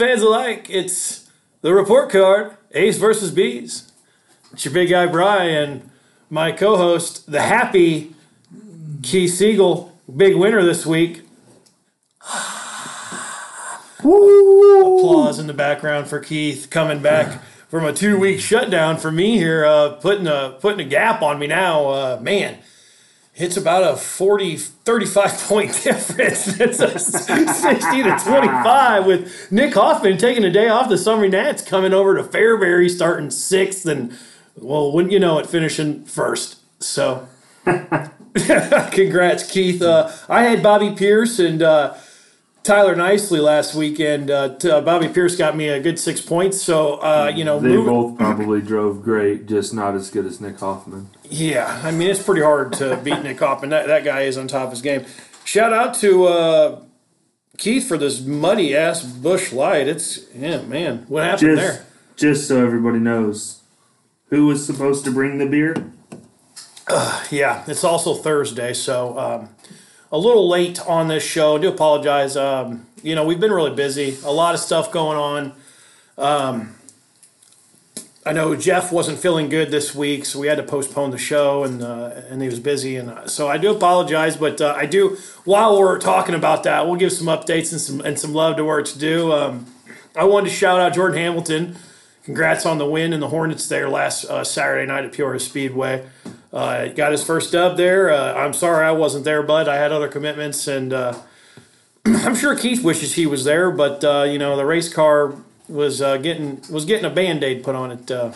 fans alike. It's the report card, A's versus B's. It's your big guy Brian, my co-host, the happy Keith Siegel, big winner this week. Applause in the background for Keith coming back from a two-week shutdown for me here, uh, putting a putting a gap on me now. Uh, man, it's about a 40, 35 point difference. It's a 60 to 25 with Nick Hoffman taking a day off. The Summer Nats coming over to Fairbury starting sixth and, well, wouldn't you know it, finishing first. So, congrats, Keith. Uh, I had Bobby Pierce and uh, Tyler Nicely last weekend. Uh, t- uh, Bobby Pierce got me a good six points. So, uh, you know, They both probably drove great, just not as good as Nick Hoffman. Yeah, I mean it's pretty hard to beat Nick Hoffman. That that guy is on top of his game. Shout out to uh, Keith for this muddy ass Busch Light. It's yeah, man. What happened Just, there? just so everybody knows, who was supposed to bring the beer? Yeah, it's also Thursday, so um, a little late on this show. I do apologize. Um, you know, we've been really busy. A lot of stuff going on. Um, I know Jeff wasn't feeling good this week, so we had to postpone the show, and uh, and he was busy, and uh, so I do apologize. But uh, I do. While we're talking about that, we'll give some updates and some and some love to where it's due. Um, I wanted to shout out Jordan Hamilton. Congrats on the win and the Hornets there last uh, Saturday night at Peoria Speedway. Uh, got his first dub there. Uh, I'm sorry I wasn't there, bud. I had other commitments, and uh, I'm sure Keith wishes he was there. But uh, you know, the race car was uh, getting was getting a band aid put on it. Uh,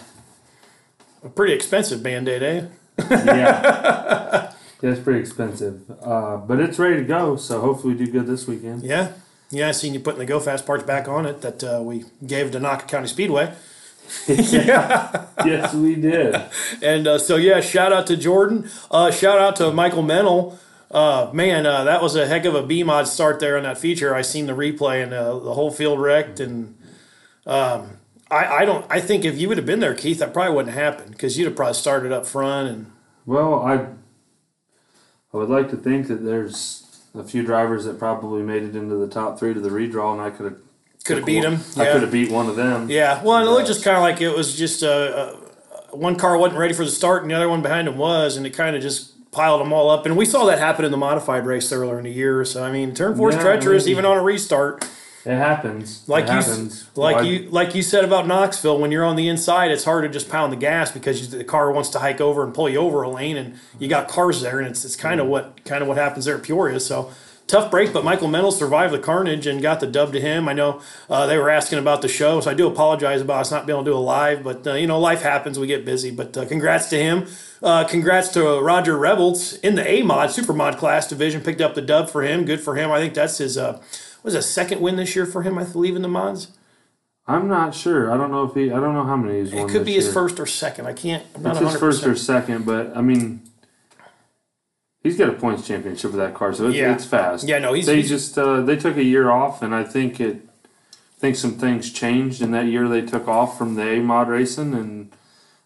a pretty expensive band aid, eh? Yeah. yeah, it's pretty expensive. Uh, but it's ready to go, so hopefully we do good this weekend. Yeah, yeah. I seen you putting the Go Fast parts back on it that uh, we gave to Knocker County Speedway. yes, we did. And uh, so, yeah, shout out to Jordan. Uh, shout out to Michael Mennel. Uh, man, uh, that was a heck of a B mod start there on that feature. I seen the replay and uh, the whole field wrecked. And um, I, I don't. I think if you would have been there, Keith, that probably wouldn't happen because you'd have probably started up front. And Well, I I would like to think that there's a few drivers that probably made it into the top three to the redraw, and I could have could have beat him. I could have beat one of them. Yeah, well, it looked just kind of like it was just uh, uh, one car wasn't ready for the start, and the other one behind him was, and it kind of just piled them all up. And we saw that happen in the modified race earlier in the year. So I mean, turn four is Yeah, treacherous, even on a restart. It happens. Like it you, happens. like Why- you, like you said about Knoxville, when you're on the inside, it's hard to just pound the gas because you, the car wants to hike over and pull you over a lane, and you got cars there, and it's it's kind of what kind of what happens there at Peoria. So tough break, but Michael Mendel survived the carnage and got the dub to him. I know uh, they were asking about the show, so I do apologize about us not being able to do a live, but uh, you know life happens, we get busy. But uh, congrats to him. Uh, congrats to Roger Rebels in the A mod Super Mod class division, picked up the dub for him. Good for him. I think that's his. Uh, was a second win this year for him, I believe, in the mods. I'm not sure. I don't know if he. I don't know how many he's won. It could be his first or second. I can't. I'm not It's his 100%. first or second, but I mean, he's got a points championship with that car, so it's, Yeah. it's fast. Yeah, no, he's- they he's- just uh, they took a year off, and I think it. I think some things changed in that year they took off from the A mod racing, and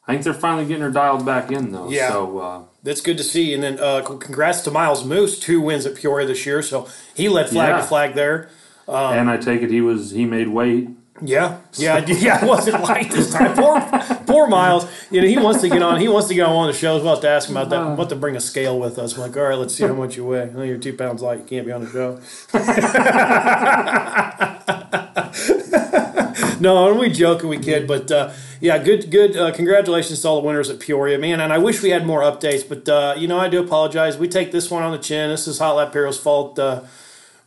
I think they're finally getting her dialed back in though. Yeah. So uh, That's good to see. And then uh, congrats to Miles Moose, two wins at Peoria this year. So he led flag Yeah. to flag there. Um, and I take it he was he made weight. Yeah, yeah, yeah. It wasn't light this time. Poor, poor Miles. You know, he wants to get on. He wants to get on one of the shows. We'll have to ask him about that. Want to bring a scale with us? I'm like, all right, let's see how much you weigh. Oh, you're two pounds light. You can't be on the show. no, and we joke and we kid, but uh, yeah, good, good. Uh, congratulations to all the winners at Peoria, man. And I wish we had more updates, but uh, you know, I do apologize. We take this one on the chin. This is Hot Lap Hero's fault.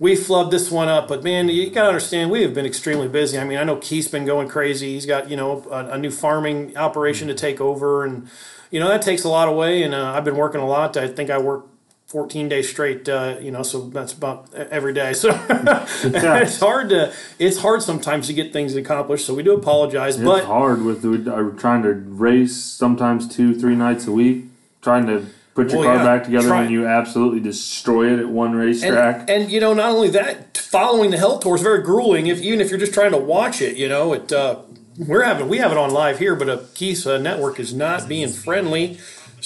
We flubbed this one up, but man, you got to understand we have been extremely busy. I mean, I know Keith's been going crazy. He's got you know a, a new farming operation to take over, and you know that takes a lot away. And uh, I've been working a lot. I think I work 14 days straight. Uh, you know, so that's about every day. So it's hard to it's hard sometimes to get things accomplished. So we do apologize, It's but hard with the, uh, trying to race sometimes two three nights a week, trying to put your Well, car yeah, back together and you absolutely destroy it at one racetrack. And, and you know, not only that, following the hell tour is very grueling. If even if you're just trying to watch it, you know, it uh, we're having we have it on live here, but uh, Keith's uh, network is not being friendly.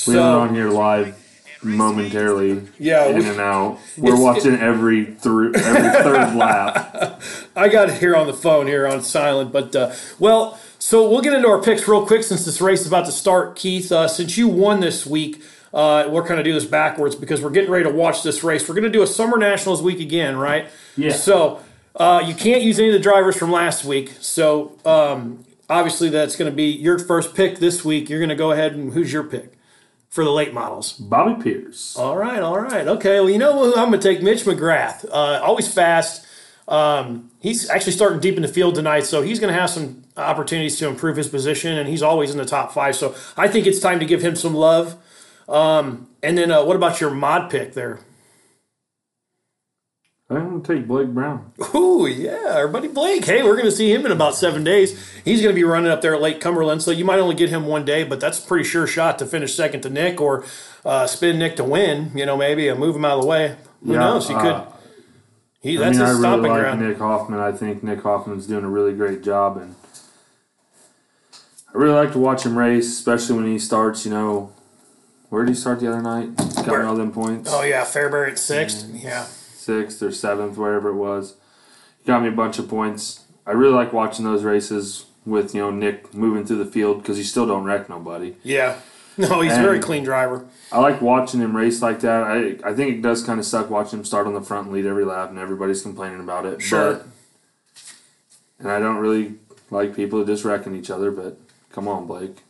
we have it on here live momentarily Yeah, in we- and out. We're watching every through every third lap. I got it here on the phone here on silent, but uh, well, so we'll get into our picks real quick since this race is about to start. Keith, uh, since you won this week, uh, we're going to do this backwards because we're getting ready to watch this race. We're going to do a Summer Nationals week again, right? Yeah. So uh, you can't use any of the drivers from last week. So um, obviously that's going to be your first pick this week. You're going to go ahead and who's your pick for the late models? Bobby Pierce. All right, all right. Okay, well, you know what? I'm going to take Mitch McGrath. Uh, always fast. Um, he's actually starting deep in the field tonight, so he's going to have some opportunities to improve his position, and he's always in the top five. So I think it's time to give him some love. Um, and then, uh, what about your mod pick there? I'm gonna take Blake Brown. Ooh, yeah, our buddy Blake. Hey, we're going to see him in about seven days. He's going to be running up there at Lake Cumberland, so you might only get him one day, but that's a pretty sure shot to finish second to Nick or uh, spin Nick to win. You know, maybe uh, move him out of the way. Who Yeah, knows? He could. uh, He, I that's mean, I his really stomping like ground. Nick Hoffman. I think Nick Hoffman's doing a really great job, and I really like to watch him race, especially when he starts. You know, where did he start the other night? Got Where? all them points. Oh yeah, Fairbury at 6th Yeah. sixth or seventh, wherever it was. He got me a bunch of points. I really like watching those races with you know Nick moving through the field because he still don't wreck nobody. Yeah. No, he's a very clean driver. I like watching him race like that. I I think it does kind of suck watching him start on the front and lead every lap, and everybody's complaining about it. Sure. But, and I don't really like people just wrecking each other. But come on, Blake.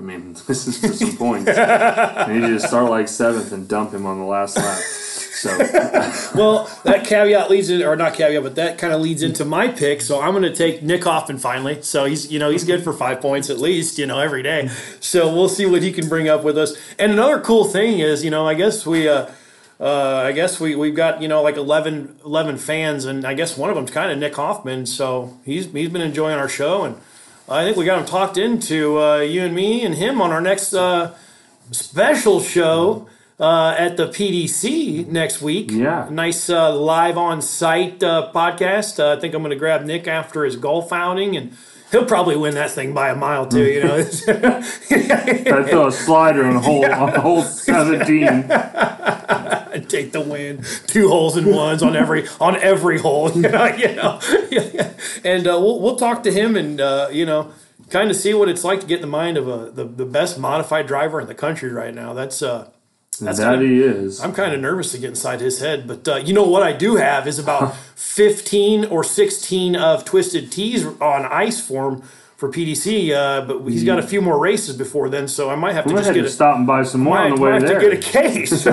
I mean, this is for some points. I need you to start like seventh and dump him on the last lap. So Well, that caveat leads in, or not caveat, but that kind of leads into my pick. So I'm going to take Nick Hoffman finally. So he's, you know, he's good for five points at least, you know, every day. So we'll see what he can bring up with us. And another cool thing is, you know, I guess we, uh, uh, I guess we we've got you know like 11, 11 fans, and I guess one of them's kind of Nick Hoffman. So he's he's been enjoying our show, and I think we got him talked into uh, you and me and him on our next uh, special show uh, at the PDC next week. Yeah. nice uh, live on site uh, podcast. Uh, I think I'm going to grab Nick after his golf outing, and he'll probably win that thing by a mile too. You know. I throw a slider on a hole on hole seventeen. take the win. Two holes in ones on every on every hole. You know, you know? and uh, we'll we'll talk to him and uh, you know kind of see what it's like to get in the mind of a the, the best modified driver in the country right now. That's uh. That's that kinda- he is. I'm kind of nervous to get inside his head, but uh, you know what I do have is about 15 or 16 of twisted teas on ice form for PDC. Uh, but he's got a few more races before then, so I might have to just get to a stop and buy some more might, on the way might have there. to get a case.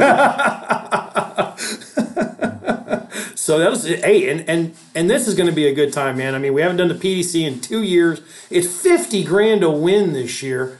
so that was hey, and and and this is going to be a good time, man. I mean, we haven't done the PDC in two years. It's fifty grand to win this year.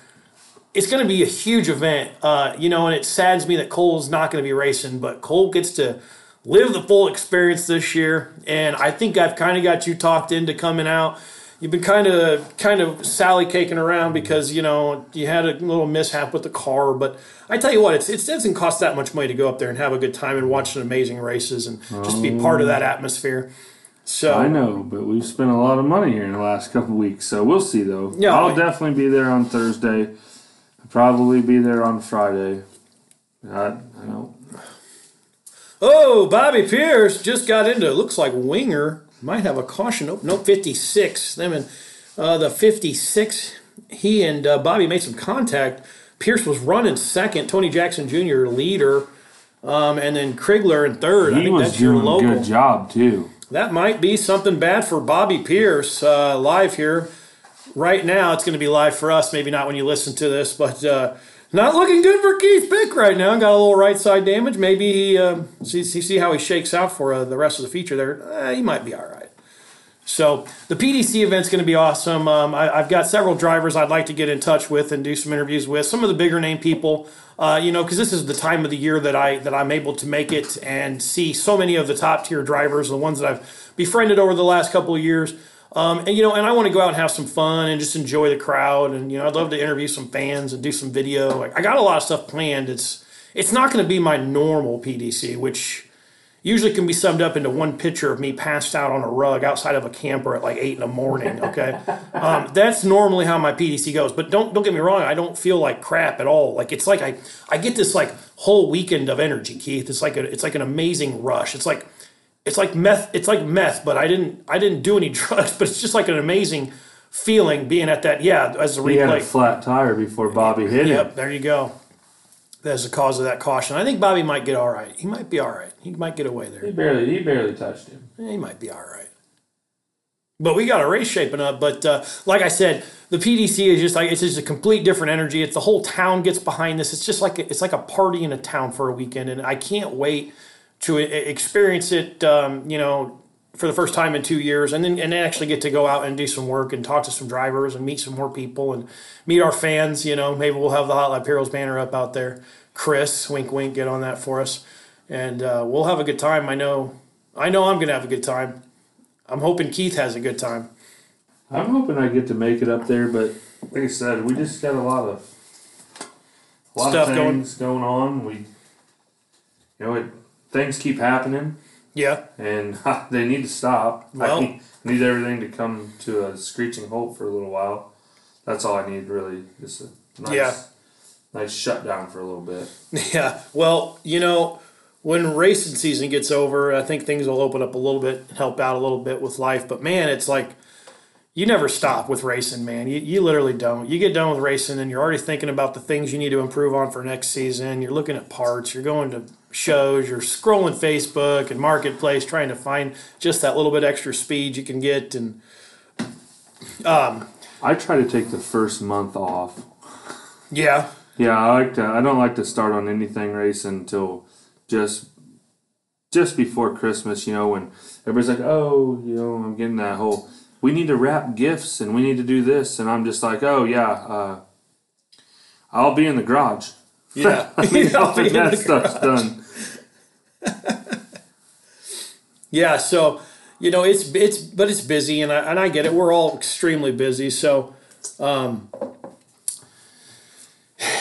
It's going to be a huge event, uh, you know, and it saddens me that Cole's not going to be racing, but Cole gets to live the full experience this year, and I think I've kind of got you talked into coming out. You've been kind of kind of sally caking around because you know you had a little mishap with the car, but I tell you what, it's, it doesn't cost that much money to go up there and have a good time and watch some amazing races and just be part of that atmosphere. So I know, but we've spent a lot of money here in the last couple weeks, so we'll see though. Yeah, I'll I- definitely be there on Thursday. Probably be there on Friday. I, I don't. Oh, Bobby Pierce just got into. Looks like Winger might have a caution. Nope, nope. Fifty six. Them and uh, the fifty six. He and uh, Bobby made some contact. Pierce was running second. Tony Jackson Jr. leader, um, and then Krigler in third. I He think was that's your doing a good job too. That might be something bad for Bobby Pierce uh, live here. Right now, it's going to be live for us. Maybe not when you listen to this, but uh, not looking good for Keith Pick right now. Got a little right side damage. Maybe he uh, see, see how he shakes out for uh, the rest of the feature there. Uh, he might be all right. So the PDC event's going to be awesome. Um, I, I've got several drivers I'd like to get in touch with and do some interviews with. Some of the bigger name people, uh, you know, because this is the time of the year that I that I'm able to make it and see so many of the top tier drivers, the ones that I've befriended over the last couple of years. Um, and you know, and I want to go out and have some fun and just enjoy the crowd. And you know, I'd love to interview some fans and do some video. Like, I got a lot of stuff planned. It's it's not going to be my normal PDC, which usually can be summed up into one picture of me passed out on a rug outside of a camper at like eight in the morning. Okay, um, that's normally how my PDC goes. But don't don't get me wrong, I don't feel like crap at all. Like it's like I I get this like whole weekend of energy, Keith. It's like a, it's like an amazing rush. It's like it's like meth. It's like meth, but I didn't I didn't do any drugs. But it's just like an amazing feeling being at that. Yeah, as a replay He had a flat tire before Bobby hit him. Yep, there you go. That's the cause of that caution. I think Bobby might get all right. He might be all right. He might get away there. He barely he barely touched him. He might be all right. But we got a race shaping up. But uh, like I said, the PDC is just like it's just a complete different energy. It's the whole town gets behind this. It's just like it's like a party in a town for a weekend, and I can't wait to experience it. Um, you know, for the first time in two years, and then and then actually get to go out and do some work and talk to some drivers and meet some more people and meet our fans. You know, maybe we'll have the Hot Lap Heroes banner up out there. Chris, wink, wink, get on that for us, and uh, we'll have a good time. I know, I know, I'm gonna have a good time. I'm hoping Keith has a good time. I'm hoping I get to make it up there, but like I said, we just got a lot of a lot Stuff of going- things going. on. We, you know, it things keep happening, Yeah, and they need to stop. Well- I need, need everything to come to a screeching halt for a little while. That's all I need, really. Just a nice, Yeah. nice shutdown for a little bit. yeah. Well, you know, when racing season gets over, I think things will open up a little bit, help out a little bit with life. But man, it's like you never stop with racing, man. You, you literally don't. You get done with racing and you're already thinking about the things you need to improve on for next season. You're looking at parts, you're going to shows, you're scrolling Facebook and Marketplace trying to find just that little bit extra speed you can get. And I try to take the first month off. yeah, Yeah, I like to. I don't like to start on anything racing until just just before Christmas. You know, when everybody's like, "Oh, you know, I'm getting that whole. We need to wrap gifts and we need to do this," and I'm just like, "Oh yeah, uh, I'll be in the garage." Yeah. I mean, I'll be in that stuff's done. Yeah, so you know it's it's but it's busy and I and I get it. We're all extremely busy, so um,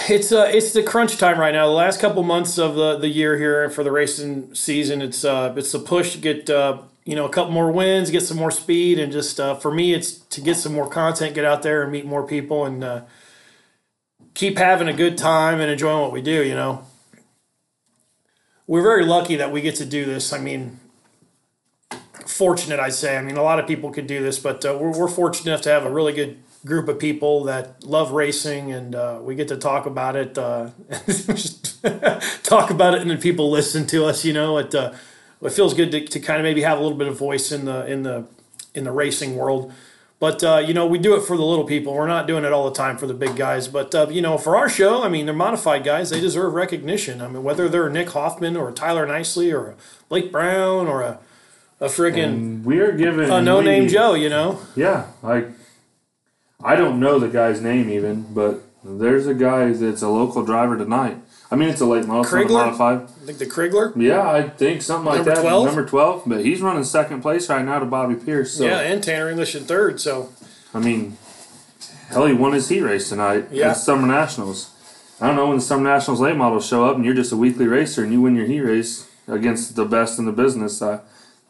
it's uh it's the crunch time right now. The last couple months of the, the year here for the racing season, it's uh it's the push to get uh you know a couple more wins, get some more speed, and just uh, for me it's to get some more content, get out there and meet more people, and uh, keep having a good time and enjoying what we do. You know, we're very lucky that we get to do this. I mean fortunate, I'd say. I mean, a lot of people could do this, but uh, we're, we're fortunate enough to have a really good group of people that love racing, and uh, we get to talk about it. Uh, talk about it, and then people listen to us. You know, it uh, it feels good to, to kind of maybe have a little bit of voice in the in the in the racing world. But uh, you know, we do it for the little people. We're not doing it all the time for the big guys. But uh, you know, for our show, I mean, they're modified guys. They deserve recognition. I mean, whether they're Nick Hoffman or Tyler Nicely or a Blake Brown or a a friggin' We're giving a no name Joe, you know? Yeah, like I don't know the guy's name even, but there's a guy that's a local driver tonight. I mean, it's a late model, a Krigler? modified. I think the Krigler. Yeah, I think something like Number that. 12? Number twelve, but he's running second place right now to Bobby Pierce. So Yeah, and Tanner English in third. So I mean, hell, he won his heat race tonight Yeah. at Summer Nationals. I don't know when the Summer Nationals late models show up and you're just a weekly racer and you win your heat race against the best in the business. Uh,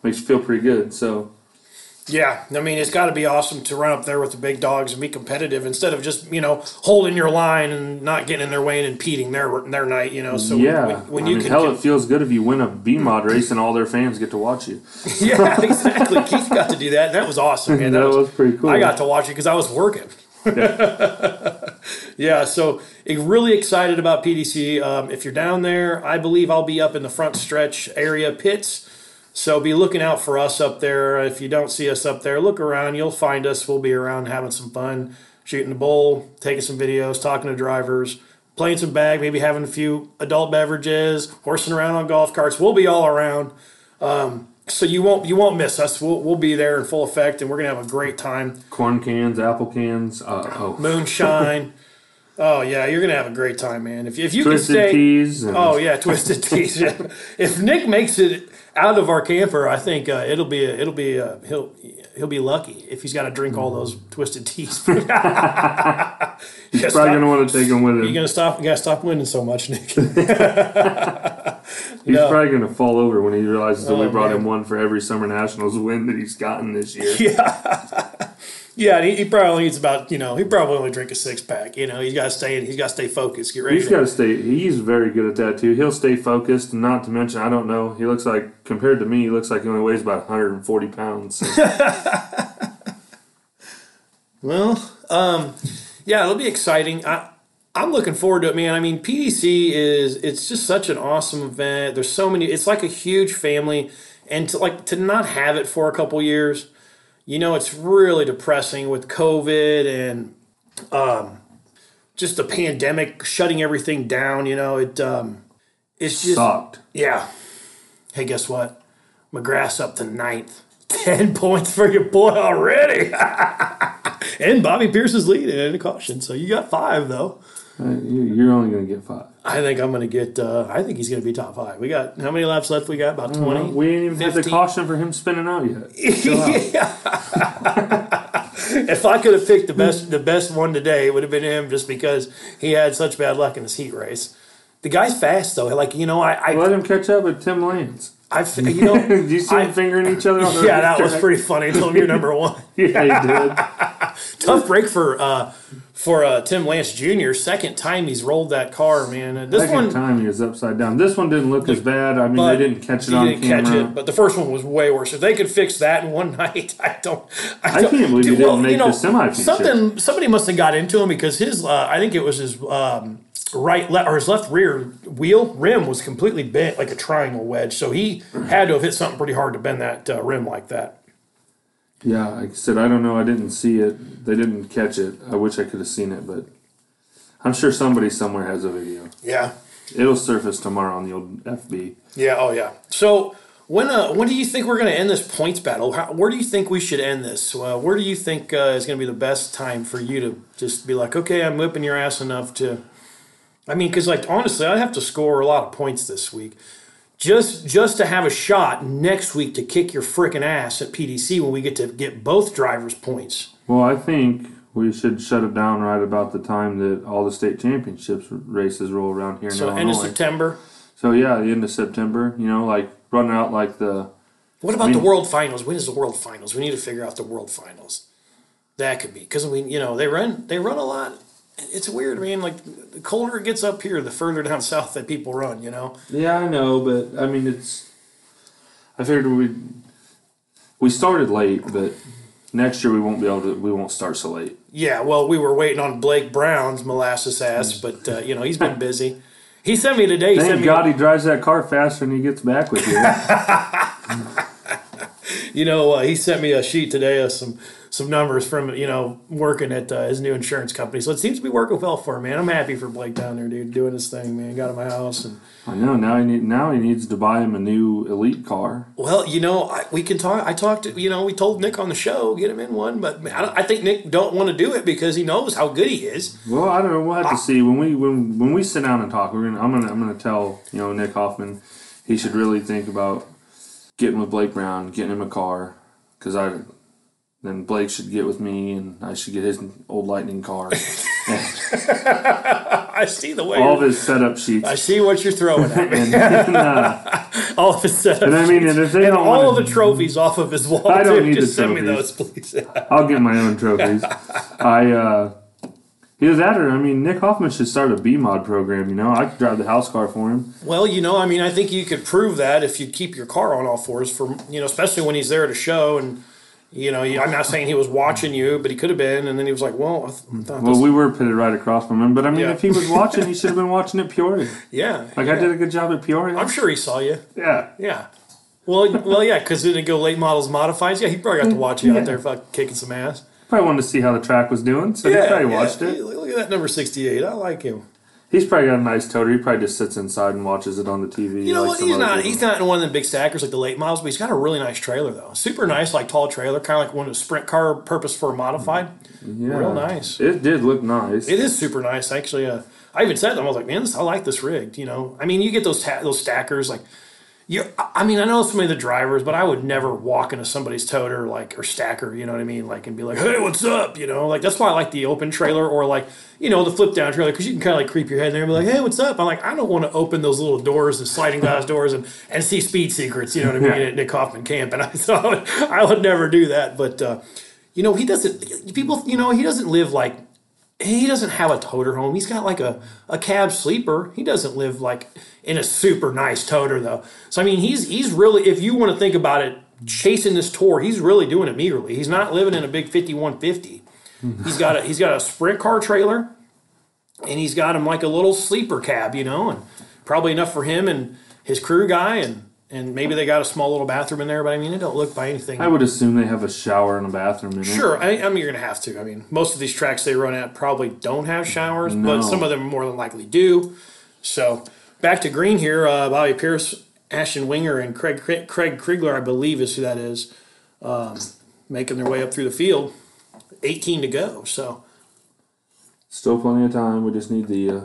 makes you feel pretty good. So yeah, I mean, it's got to be awesome to run up there with the big dogs and be competitive instead of just you know holding your line and not getting in their way and impeding their their night. You know, so yeah, when, when you mean, can, hell, it feels good if you win a B mod race and all their fans get to watch you. yeah, exactly. Keith got to do that, that was awesome. Man, that, that was, was pretty cool. I got to watch it because I was working. yeah, yeah, so eh, really excited about PDC. Um, if you're down there, I believe I'll be up in the front stretch area pits. So be looking out for us up there. If you don't see us up there, look around. You'll find us. We'll be around having some fun, shooting the bull, taking some videos, talking to drivers, playing some bag, maybe having a few adult beverages, horsing around on golf carts. We'll be all around. Um, so you won't you won't miss us. We'll, we'll be there in full effect, and we're gonna have a great time. corn cans, apple cans. Uh, oh, Moonshine. Oh yeah, you're gonna have a great time, man. If if you Twisted can stay. teas. And, Oh yeah, twisted teas. if Nick makes it out of our camper, I think uh, it'll be a, it'll be a, he'll he'll be lucky if he's got to drink all those twisted teas. He's probably gonna want to take them with him. You're gonna stop. You gotta stop winning so much, Nick. He's No. probably gonna fall over when he realizes that we Oh, brought man. him one for every Summer Nationals win that he's gotten this year. yeah, yeah. and He, he probably needs about you know he probably only drink a six pack. You know he's got to stay. He's got to stay focused. Get ready. He's got to stay. He's very good at that too. He'll stay focused. Not to mention, I don't know. He looks like compared to me, he looks like he only weighs about 140 pounds. So, Well, um, yeah, it'll be exciting. I, I'm looking forward to it, man. I mean, PDC is it's just such an awesome event. There's so many. It's like a huge family, and to like to not have it for a couple years, you know, it's really depressing with COVID and um, just the pandemic shutting everything down. You know, it um, it's just sucked. yeah. Hey, guess what? McGrath's up to ninth. Ten points for your boy already. and Bobby Pierce is leading and a caution. So you got five, though. Uh, You're only gonna get five. I think I'm going to get, uh, I think he's going to be top five. We got, how many laps left? We got about 20. We didn't even have the caution for him spinning out yet. If I could have picked the best, the best one today, it would have been him just because he had such bad luck in his heat race. The guy's fast, though. Like, you know, I, I, Let him catch up with Tim Lance. I you know, Did you see I- them fingering each other? On the yeah, that was pretty funny until you're number one. Yeah, he did. Tough break for uh, for uh, Tim Lance Jr. Second time he's rolled that car, man. Uh, This Second one time he was upside down. This one didn't look as bad. I mean, they didn't catch it on didn't camera. catch it, but the first one was way worse. If they could fix that in one night, I don't. I, don't, can't believe he didn't make the semi-feature. Something somebody must have got into him because his uh, I think it was his um, right le- or his left rear wheel rim was completely bent like a triangle wedge. So he had to have hit something pretty hard to bend that uh, rim like that. Yeah, like I said, I don't know. I didn't see it. They didn't catch it. I wish I could have seen it, but I'm sure somebody somewhere has a video. Yeah. It'll surface tomorrow on the old FB. Yeah. Oh, yeah. So when uh, when do you think we're going to end this points battle? How, where do you think we should end this? Uh, where do you think uh, is going to be the best time for you to just be like, okay, I'm whipping your ass enough to. I mean, because like honestly, I have to score a lot of points this week, just just to have a shot next week to kick your freaking ass at PDC when we get to get both drivers points. Well, I think we should shut it down right about the time that all the state championships races roll around here in So end of September. So yeah, the end of September. You know, like running out like the What about I mean- the World Finals? When is the World Finals? We need to figure out the World Finals. That could be because we, you know, they run they run a lot. It's weird, man. Like the colder it gets up here, the further down south that people run. You know. Yeah, I know, but I mean, it's. I figured we we started late, but next year we won't be able to. We won't start so late. Yeah. Well, we were waiting on Blake Brown's molasses ass, but uh, you know he's been busy. He sent me today. He Thank me. God he drives that car faster and he gets back with you. You know, uh, he sent me a sheet today of some some numbers from you know working at uh, his new insurance company. So it seems to be working well for him, man. I'm happy for Blake down there, dude, doing his thing, man. Got in my house and. I know now he need now he needs to buy him a new elite car. Well, you know, I, we can talk. I talked to you know, we told Nick on the show get him in one, but I, I think Nick don't want to do it because he knows how good he is. Well, I don't know. We'll have to see when we when when we sit down and talk. We're gonna I'm gonna I'm gonna tell you know Nick Hoffman he should really think about getting with Blake Brown, getting him a car, because I then Blake should get with me and I should get his old Lightning car. I see the way. All of his setup sheets. I see what you're throwing at me. and, and, uh, all of his setup and I mean, and if they and don't all wanna- of the trophies off of his wall. I don't too. need the Just send me those, trophies. please. I'll get my own trophies. I uh either that or I mean Nick Hoffman should start a B mod program, you know. I could drive the house car for him. well, you know, I mean, I think you could prove that if you keep your car on all fours for you know, especially when he's there at a show and. You know, I'm not saying he was watching you, but he could have been. And then he was like, "Well, Well, we were pitted right across from him, but I mean Yeah. if he was watching, he should have been watching at Peoria. yeah, Like I did a good job at Peoria. I'm sure he saw you. yeah. Yeah. Well, well, yeah, because didn't it go late models modifieds? Yeah, he probably got to watch you Yeah. out there fucking kicking some ass. Probably wanted to see how the track was doing, so he probably watched it. Look at that number 68. I like him. He's probably got a nice toter. He probably just sits inside and watches it on the TV. You know like what? He's not. He's not in one of the big stackers like the late models, but he's got a really nice trailer though. Super nice, like tall trailer, kind of like one of the sprint car purpose for modified. Yeah. Real nice. It did look nice. It is super nice, actually. Uh, I even said to them, I was like, man, this, I like this rigged. You know, I mean, you get those ta- those stackers like. You, I mean, I know some of the drivers, but I would never walk into somebody's toter like or stacker, you know what I mean, like and be like, "Hey, what's up?" You know, like that's why I like the open trailer or like you know the flip down trailer because you can kind of like creep your head in there and be like, "Hey, what's up?" I'm like, I don't want to open those little doors, the sliding glass doors, and and see speed secrets, you know what I mean, Yeah. at Nick Hoffman camp, and I so would, I would never do that, but uh, you know, he doesn't. People, you know, he doesn't live like he doesn't have a toter home. He's got like a, a cab sleeper. He doesn't live like in a super nice toter though. So I mean, he's he's really if you want to think about it, chasing this tour, he's really doing it meagerly. He's not living in a big fifty one fifty. He's got a he's got a sprint car trailer, and he's got him like a little sleeper cab, you know, and probably enough for him and his crew guy and. And maybe they got a small little bathroom in there, but I mean, it don't look by anything. I would assume they have a shower and a bathroom in it. Sure, I, I mean you're gonna have to. I mean, most of these tracks they run at probably don't have showers, No. but some of them more than likely do. So back to green here, uh, Bobby Pierce, Ashton Winger, and Craig Craig Kriegler, I believe is who that is, um, making their way up through the field. 18 to go, so Still plenty of time. We just need the uh,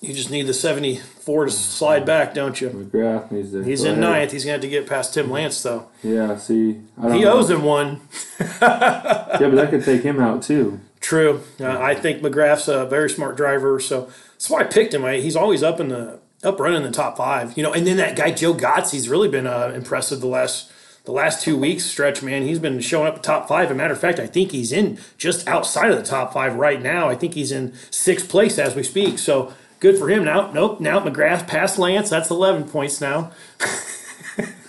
you just need the 74 to slide back, don't you? McGrath needs to. He's in ahead. ninth. He's gonna have to get past Tim Lance though. Yeah. See, I don't He know. owes him one. Yeah, but that could take him out too. True. Uh, I think McGrath's a very smart driver, so that's why I picked him. I, he's always up in the up running the top five. You know, and then that guy Joe Godsey's really been uh, impressive the last the last two weeks stretch. Man, he's been showing up top five. As a matter of fact, I think he's in just outside of the top five right now. I think he's in sixth place as we speak. So good for him. Now, nope. Now McGrath passed Lance. That's eleven points now.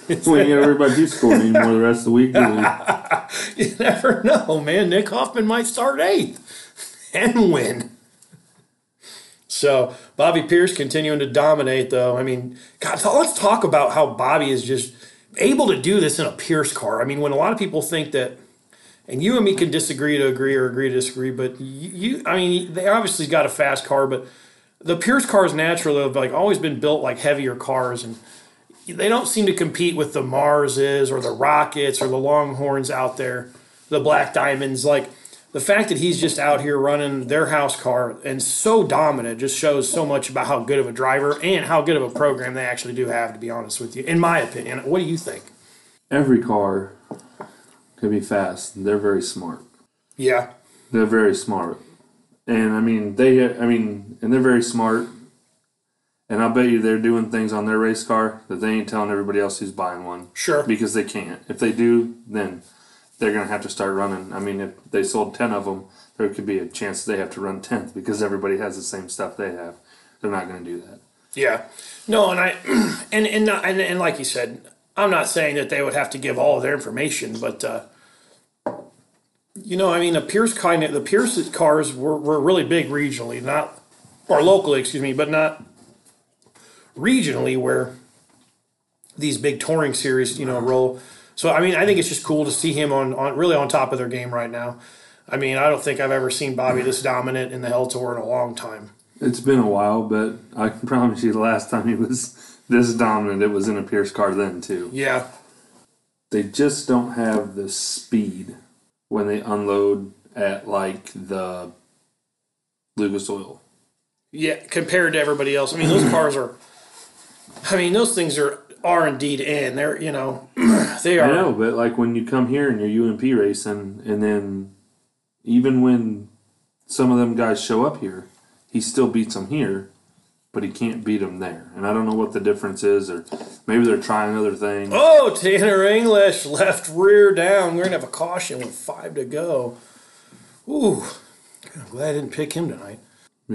We ain't got everybody to score anymore the rest of the week. You never know, man. Nick Hoffman might start eighth and win. So Bobby Pierce continuing to dominate, though. I mean, God, let's talk about how Bobby is just able to do this in a Pierce car. I mean, when a lot of people think that, and you and me can disagree to agree or agree to disagree, but you, you I mean, they obviously got a fast car, but the Pierce cars naturally have like always been built like heavier cars and they don't seem to compete with the Marses or the Rockets or the Longhorns out there, the Black Diamonds. Like the fact that he's just out here running their house car and so dominant just shows so much about how good of a driver and how good of a program they actually do have, to be honest with you, in my opinion. What do you think? Every car can be fast. They're very smart. Yeah. They're very smart, and I mean they. I mean, and they're very smart. And I bet you they're doing things on their race car that they ain't telling everybody else who's buying one. Sure. Because they can't. If they do, then they're gonna have to start running. I mean, if they sold ten of them, there could be a chance they have to run tenth because everybody has the same stuff they have. They're not gonna do that. Yeah. No, and I and and not, and, and like you said, I'm not saying that they would have to give all of their information, but uh, you know, I mean, the Pierce kind of the Pierce cars were, were really big regionally, not or locally, excuse me, but not regionally where these big touring series, you know, roll. So I mean, I think it's just cool to see him on, on really on top of their game right now. I mean, I don't think I've ever seen Bobby this dominant in the Hell Tour in a long time. It's been a while, but I can promise you, the last time he was this dominant, it was in a Pierce car then too. Yeah, They just don't have the speed when they unload at like the Lucas Oil. Yeah, compared to everybody else. I mean, those cars are. I mean, those things are R and D to N. They're you know, they are. I know, but like when you come here and you're UMP racing, and then even when some of them guys show up here, he still beats them here, but he can't beat them there. And I don't know what the difference is, or maybe they're trying other things. Oh, Tanner English left rear down. We're gonna have a caution with five to go. Ooh, I'm glad I didn't pick him tonight.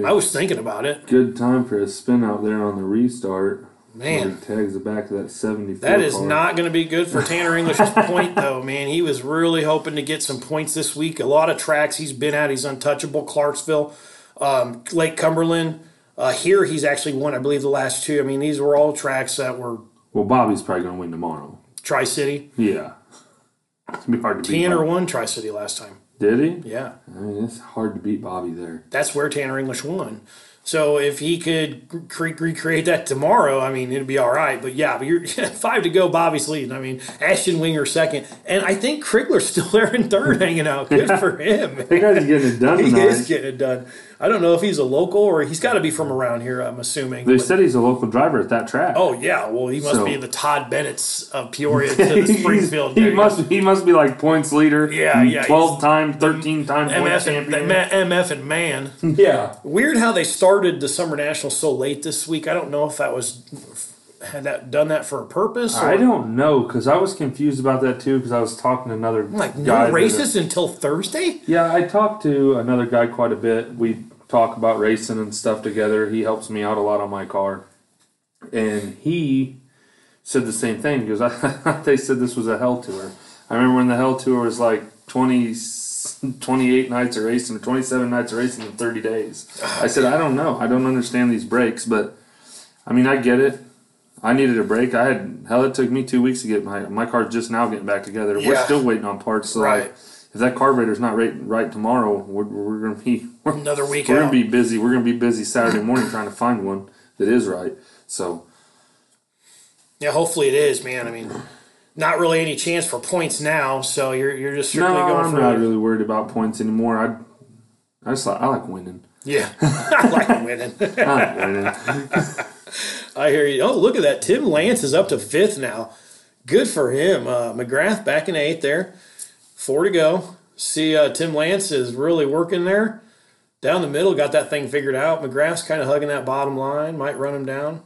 I was thinking about it. Good time for a spin out there on the restart. Man. Tags the back of that 74. That is not going to be good for Tanner English's point, though, man. He was really hoping to get some points this week. A lot of tracks he's been at, he's untouchable. Clarksville, um, Lake Cumberland. Uh, here, he's actually won, I believe, the last two. I mean, these were all tracks that were Well, Bobby's probably going to win tomorrow. Tri City. Yeah. It's going to be hard to beat. Tanner won Tri City last time. Did he? Yeah, I mean, it's hard to beat Bobby there. that's where Tanner English won. So if he could cre- recreate that tomorrow, I mean, it'd be all right. But yeah, but you're five to go. Bobby's leading. I mean, Ashton Winger second, and I think Krigler's still there in third, hanging out. Good for him. That guy's getting it done He tonight. is getting it done. I don't know if he's a local or he's got to be from around here. I'm assuming. They But- said he's a local driver at that track. oh yeah, well he must So- be the Todd Bennett's of Peoria to the Springfield. he There you go. must he must be like points leader. Yeah, yeah, Twelve time, thirteen time MF and. MF and man. yeah. Weird how they started the Summer National so late this week. I don't know if that was had that done that for a purpose. Or, I don't know because I was confused about that too because I was talking to another like guy no races until Thursday. Yeah, I talked to another guy quite a bit. We talk about racing and stuff together. He helps me out a lot on my car, and he said the same thing because I, they said this was a hell tour. I remember when the hell tour was like 20, 28 nights of racing or 27 nights of racing in 30 days. I said, I don't know. I don't understand these breaks, but I mean, I get it. I needed a break. I had hell. It took me two weeks to get my my car's just now getting back together. We're still waiting on parts. So Right. like, if that carburetor's not right right tomorrow, we're, we're gonna be we're, Another week we're out. gonna be busy. We're gonna be busy Saturday morning trying to find one that is right. So Yeah, hopefully it is, man. I mean, not really any chance for points now, so you're you're just strictly no, going I'm for not really worried about points anymore. I I just like I like winning. yeah. I like winning. I like winning. I hear you. Oh, look at that. Tim Lance is up to fifth now. Good for him. Uh, McGrath back in eighth there. Four to go. See, uh, Tim Lance is really working there. Down the middle, got that thing figured out. McGrath's kind of hugging that bottom line, might run him down.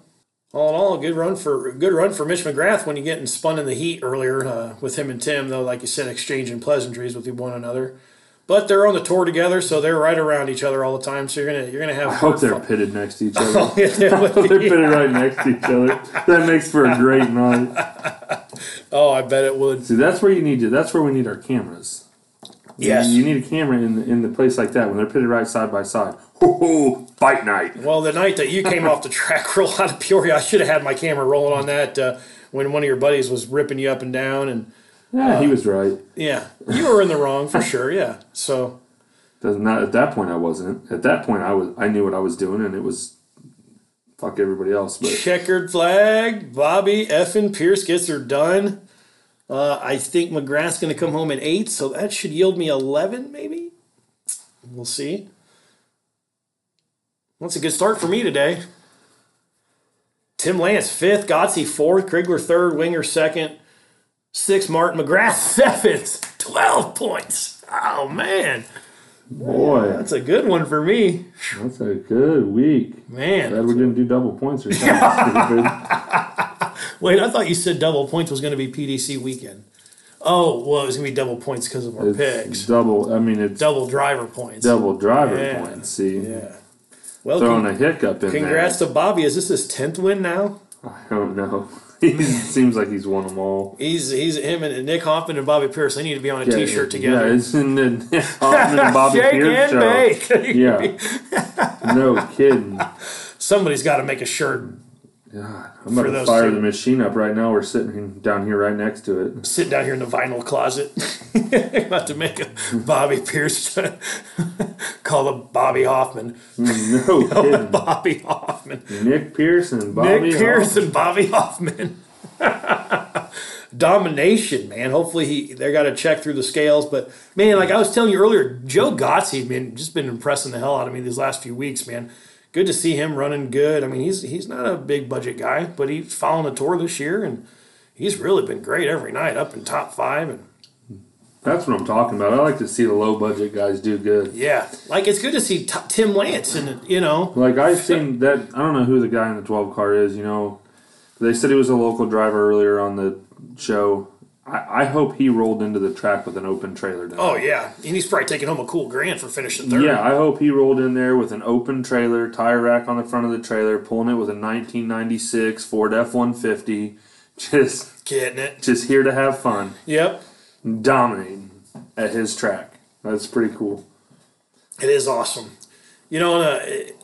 All in all, a good run for good run for Mitch McGrath when you getting spun in the heat earlier uh, with him and Tim, though, like you said, exchanging pleasantries with one another. But they're on the tour together, so they're right around each other all the time. So you're gonna you're gonna have. I hope they're pitted next to each other. oh, Yeah, they're be. pitted right next to each other. That makes for a great night. Oh, I bet it would. See, that's where you need to. That's where we need our cameras. Yes. You, you need a camera in the, in the place like that when they're pitted right side by side. Ho ho! Fight night. Well, the night that you came off the track real out of Peoria, I should have had my camera rolling on that uh, when one of your buddies was ripping you up and down. And Yeah, he was right. yeah, you were in the wrong for sure. Yeah. So Doesn't not at that point I wasn't. At that point I was. I knew what I was doing, and it was fuck everybody else. But checkered flag. Bobby effing Pierce gets her done. Uh, I think McGrath's going to come home at eight, so that should yield me eleven, maybe. We'll see. That's a good start for me today. Tim Lance fifth, Godsey fourth, Krigler third, Winger second, six Martin McGrath seventh, twelve points. Oh man, boy, that's a good one for me. that's a good week. Man, Glad we didn't do double points or something wait, I thought you said double points was going to be PDC weekend. Oh, well, it was going to be double points because of our It's picks. double. I mean, it's Double driver points. double driver Yeah. points. See, Yeah. Well, throwing con- a hiccup in congrats to Bobby. Is this his tenth win now? I don't know. He seems like he's won them all. He's he's him and Nick Hoffman and Bobby Pierce. They need to be on a T-shirt together. Yeah, it's in the Hoffman and Bobby Shake Pierce and show. bake. Yeah, no kidding. Somebody's got to make a shirt. God, I'm about to fire two. the machine up right now. We're sitting down here right next to it. Sit down here in the vinyl closet. about to make a Bobby Pierce call the Bobby Hoffman. No kidding. Bobby Hoffman. Nick Pierce and Bobby Nick Pierce Hoffman. and Bobby Hoffman. Domination, man. Hopefully he they got to check through the scales, but man, like I was telling you earlier, Joe Godsey, man, just been impressing the hell out of me these last few weeks, man. Good to see him running good. I mean, he's he's not a big budget guy, but he's following the tour this year, and he's really been great every night, up in top five, and That's what I'm talking about. I like to see the low budget guys do good. yeah, like it's good to see t- Tim Lance, and you know, Like I've seen that. I don't know who the guy in the 12 car is. You know, they said he was a local driver earlier on the show. I, I hope he rolled into the track with an open trailer. Down. oh yeah, and he's probably taking home a cool grand for finishing third. Yeah, I hope he rolled in there with an open trailer, tire rack on the front of the trailer, pulling it with a 1996 Ford F150. Just, getting it. just here to have fun, Yep. dominating at his track. That's pretty cool. It is awesome. You know, uh, it,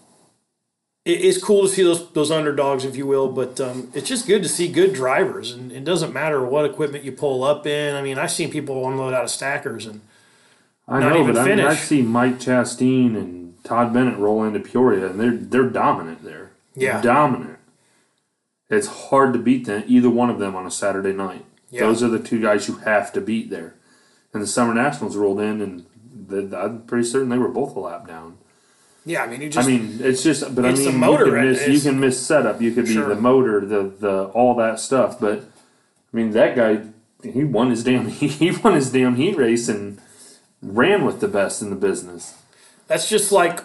it's cool to see those those underdogs, if you will, but um, it's just good to see good drivers, and it doesn't matter what equipment you pull up in. I mean, I've seen people unload out of stackers, and I not know, even but I, mean, I finish. see Mike Chastain and Todd Bennett roll into Peoria, and they're they're dominant there. Yeah. dominant. It's hard to beat them, either one of them on a Saturday night. Yeah. Those are the two guys you have to beat there. And the Summer Nationals rolled in, and the, I'm pretty certain they were both a lap down. Yeah, I mean, you just I mean, it's just, but It's I the mean, motor, you can miss, you can miss setup. You could be Sure. the motor, the the all that stuff. But I mean, that guy, he won his damn he won his damn heat race and ran with the best in the business. That's just like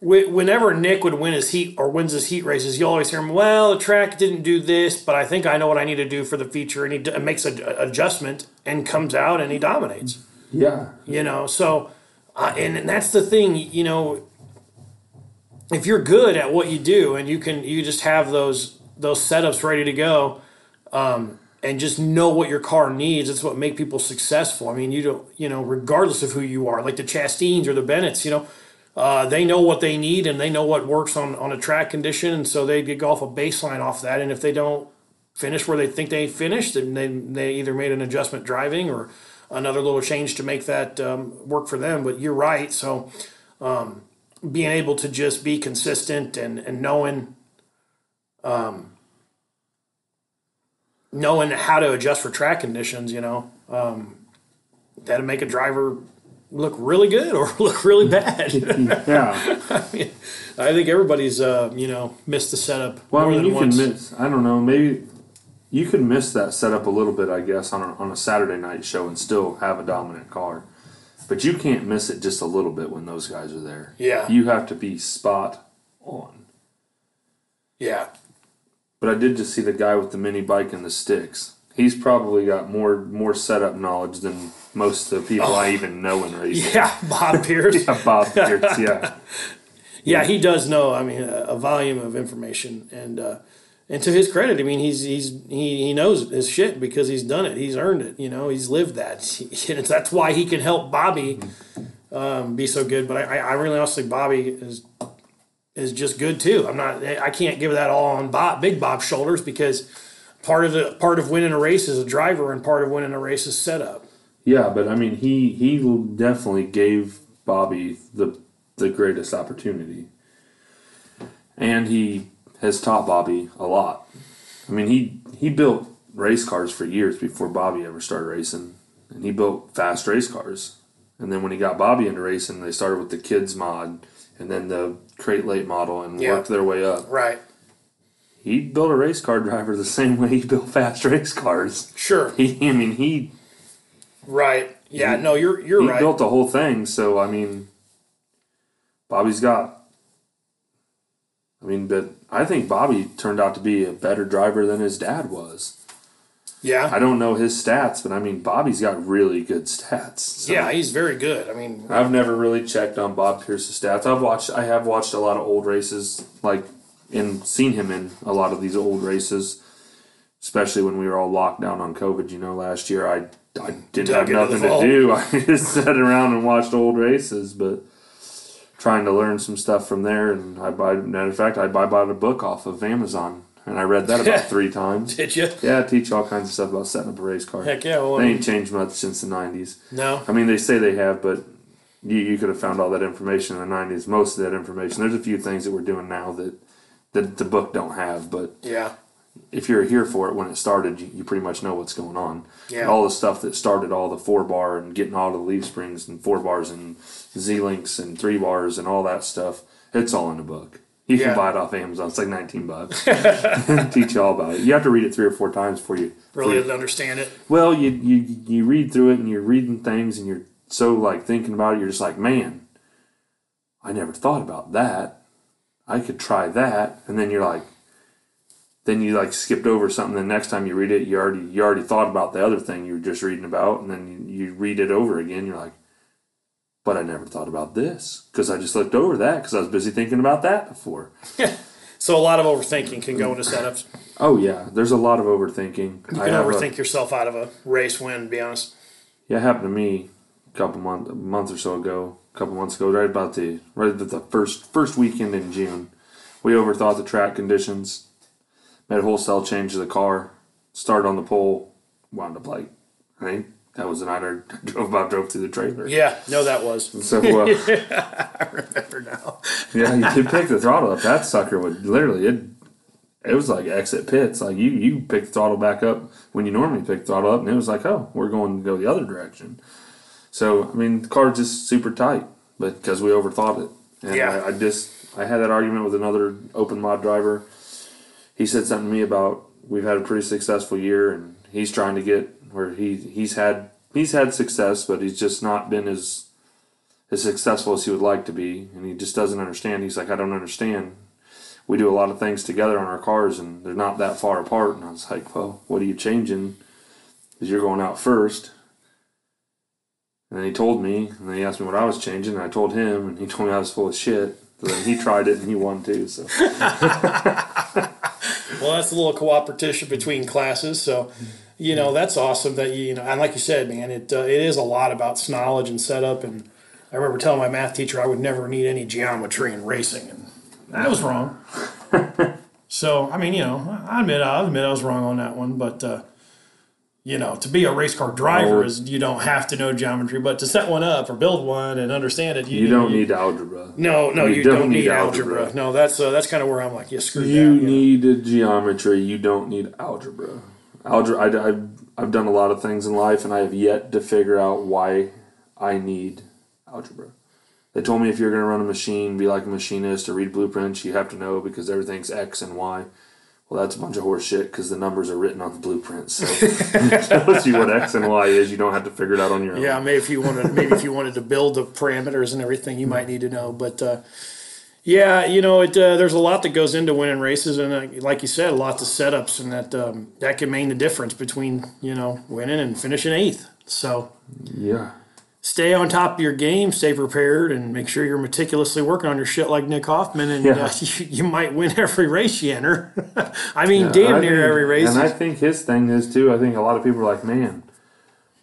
whenever Nick would win his heat or wins his heat races, you always hear him. Well, the track didn't do this, but I think I know what I need to do for the feature, and he d- makes a a adjustment and comes out and he dominates. Yeah, You know, so uh, and, and that's the thing. You know, if you're good at what you do and you can you just have those those setups ready to go. Um, and just know what your car needs. It's what make people successful. I mean, you don't, you know, regardless of who you are, like the Chastains or the Bennetts, you know, uh, they know what they need and they know what works on, on a track condition, and so they get off a baseline off that. And if they don't finish where they think they finished, then they they either made an adjustment driving or another little change to make that um, work for them. But you're right. So um, being able to just be consistent and and knowing. Um, knowing how to adjust for track conditions, you know, um, that'll make a driver look really good or look really bad. yeah. I think everybody's, uh, you know, missed the setup Well, I mean, you once. can miss. I don't know. Maybe you could miss that setup a little bit, I guess, on a, on a Saturday night show and still have a dominant car. But you can't miss it just a little bit when those guys are there. Yeah. You have to be spot on. yeah, But I did just see the guy with the mini bike and the sticks. He's probably got more more setup knowledge than most of the people I even know in racing. Oh. yeah, Bob Pierce. Yeah, Bob Pierce, yeah. Yeah, he does know. I mean, a, a volume of information, and uh, and to his credit, I mean, he's he's he, he knows his shit because he's done it. He's earned it. You know, he's lived that. He, that's why he can help Bobby um, be so good. But I, I really honestly, Bobby is is just good too. I'm not. I can't give that all on Bob, Big Bob's shoulders because part of the part of winning a race is a driver, and part of winning a race is setup. Yeah, but I mean, he he definitely gave Bobby the the greatest opportunity, and he has taught Bobby a lot. I mean, he he built race cars for years before Bobby ever started racing, and he built fast race cars. And then when he got Bobby into racing, they started with the kids mod, and then the crate late model, and Yeah. worked their way up. Right. He built a race car driver the same way he built fast race cars. Sure. He, I mean, he Right. Yeah. No, you're you're he right. built the whole thing. So I mean, Bobby's got. I mean, but I think Bobby turned out to be a better driver than his dad was. yeah. I don't know his stats, but I mean, Bobby's got really good stats. So Yeah, he's very good. I mean, I've never really checked on Bob Pierce's stats. I've watched. I have watched a lot of old races, like and seen him in a lot of these old races, especially when we were all locked down on COVID. You know, last year I I didn't have nothing to do. I just sat around and watched old races, but trying to learn some stuff from there. And I buy. Matter of fact, I buy bought a book off of Amazon, and I read that about three times. did you? Yeah, I teach all kinds of stuff about setting up a race car. Heck yeah. Well, They ain't changed much since the '90s. no. I mean, they say they have, but you, you could have found all that information in the '90s. Most of that information. There's a few things that we're doing now that that the book don't have, but Yeah. if you're here for it when it started, you, you pretty much know what's going on. Yeah. All the stuff that started all the four bar and getting all the leaf springs and four bars and Z links and three bars and all that stuff. It's all in the book. You Yeah. can buy it off Amazon. It's like 19 bucks. Teach you all about it. You have to read it three or four times before you Really didn't understand it. well, you, you you read through it and you're reading things and you're so like thinking about it. You're just like, man, I never thought about that. I could try that, and then you're like, then you like skipped over something. The next time you read it, you already you already thought about the other thing you were just reading about, and then you, you read it over again. You're like, but I never thought about this because I just looked over that because I was busy thinking about that before. So a lot of overthinking can go into setups. Oh yeah, there's a lot of overthinking. You can have a- overthink yourself out of a race win, to be honest. Yeah, it happened to me a couple month a month or so ago, a couple months ago, right about the right the first first weekend in June. We overthought the track conditions, made a wholesale change to the car, started on the pole, wound up like, I think that was the night I drove about drove through the trailer. Yeah, no, that was. So uh, I remember now. yeah, you could pick the throttle up. That sucker would literally it. It was like exit pits. Like you, you pick the throttle back up when you normally pick the throttle up, and it was like, oh, we're going to go the other direction. So I mean, the car's just super tight, but because we overthought it, and Yeah. I, I just I had that argument with another open mod driver. He said something to me about we've had a pretty successful year, and he's trying to get where he he's had he's had success, but he's just not been as as successful as he would like to be, and he just doesn't understand. He's like, I don't understand. We do a lot of things together on our cars, and they're not that far apart. And I was like, well, what are you changing? Because you're going out first. And then he told me, and then he asked me what I was changing, and I told him, and he told me I was full of shit. So then he tried it, and he won too. So Well, that's a little cooperation between classes. So, you know, that's awesome that you, you know, and like you said, man, it uh, it is a lot about knowledge and setup. And I remember telling my math teacher I would never need any geometry in racing, and I was wrong. so, I mean, you know, I admit I admit I was wrong on that one, but. Uh, you know, to be a race car driver Oh. is you don't have to know geometry, but to set one up or build one and understand it, you, you don't need algebra. No, no, you, You don't, don't need, need algebra. algebra. No, that's uh, that's kind of where I'm like, yeah, screw You that. need geometry. You don't need algebra. Algebra. I, I've, I've done a lot of things in life, and I have yet to figure out why I need algebra. They told me if you're going to run a machine, be like a machinist or read blueprints, you have to know because everything's X and Y. Well, that's a bunch of horse shit because the numbers are written on the blueprints. So tells you what X and Y is. You don't have to figure it out on your own. Yeah, maybe if you wanted, maybe if you wanted to build the parameters and everything, you might need to know. But uh, yeah, you know, it uh, there's a lot that goes into winning races, and uh, like you said, lots of setups, and that um, that can mean the difference between you know winning and finishing eighth. So Yeah. stay on top of your game, stay prepared, and make sure you're meticulously working on your shit like Nick Hoffman, and Yeah. uh, you, you might win every race you enter. I mean, damn I near think- every race. And I think his thing is too. I think a lot of people are like, man,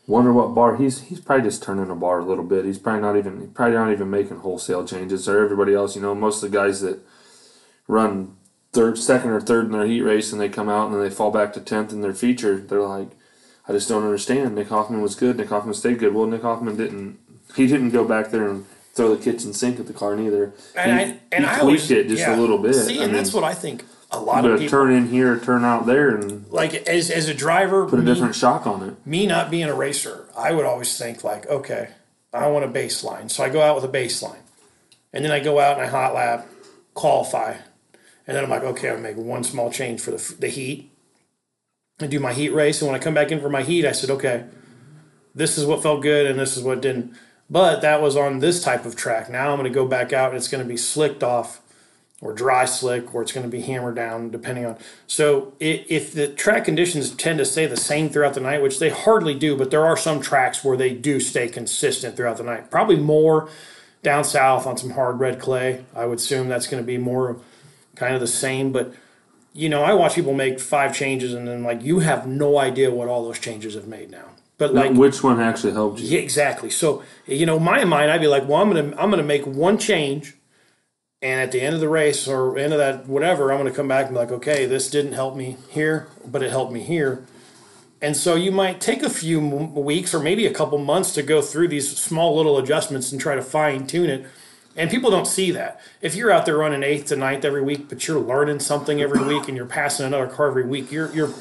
wonder what bar he's he's probably just turning a bar a little bit. He's probably not even probably not even making wholesale changes. Or everybody else, you know, most of the guys that run third, second or third in their heat race and they come out and then they fall back to tenth in their feature. They're like, I just don't understand. Nick Hoffman was good. Nick Hoffman stayed good. Well, Nick Hoffman didn't. He didn't go back there and throw the kitchen sink at the car neither. and he, I and he I tweaked always it just yeah. a little bit. See, I and mean, that's what I think. A lot of people turn in here, turn out there, and like as as a driver, put a me, different shock on it. me not being a racer, I would always think like, okay, I want a baseline, so I go out with a baseline, and then I go out and I hot lap, qualify, and then I'm like, okay, I'm make one small change for the the heat, and do my heat race, and when I come back in for my heat, I said, okay, this is what felt good and this is what didn't. But that was on this type of track. Now I'm going to go back out and it's going to be slicked off or dry slick or it's going to be hammered down depending on. So if the track conditions tend to stay the same throughout the night, which they hardly do, but there are some tracks where they do stay consistent throughout the night. Probably more down south on some hard red clay. I would assume that's going to be more kind of the same, but you know, I watch people make five changes and then like you have no idea what all those changes have made now. But like Which one actually helped you? yeah, exactly. So you know, my mind, I'd be like, well, I'm gonna I'm gonna make one change, and at the end of the race or end of that whatever, I'm gonna come back and be like, okay, this didn't help me here, but it helped me here. And so you might take a few weeks or maybe a couple months to go through these small little adjustments and try to fine tune it. And people don't see that. If you're out there running eighth to ninth every week, but you're learning something every week and you're passing another car every week, you're you're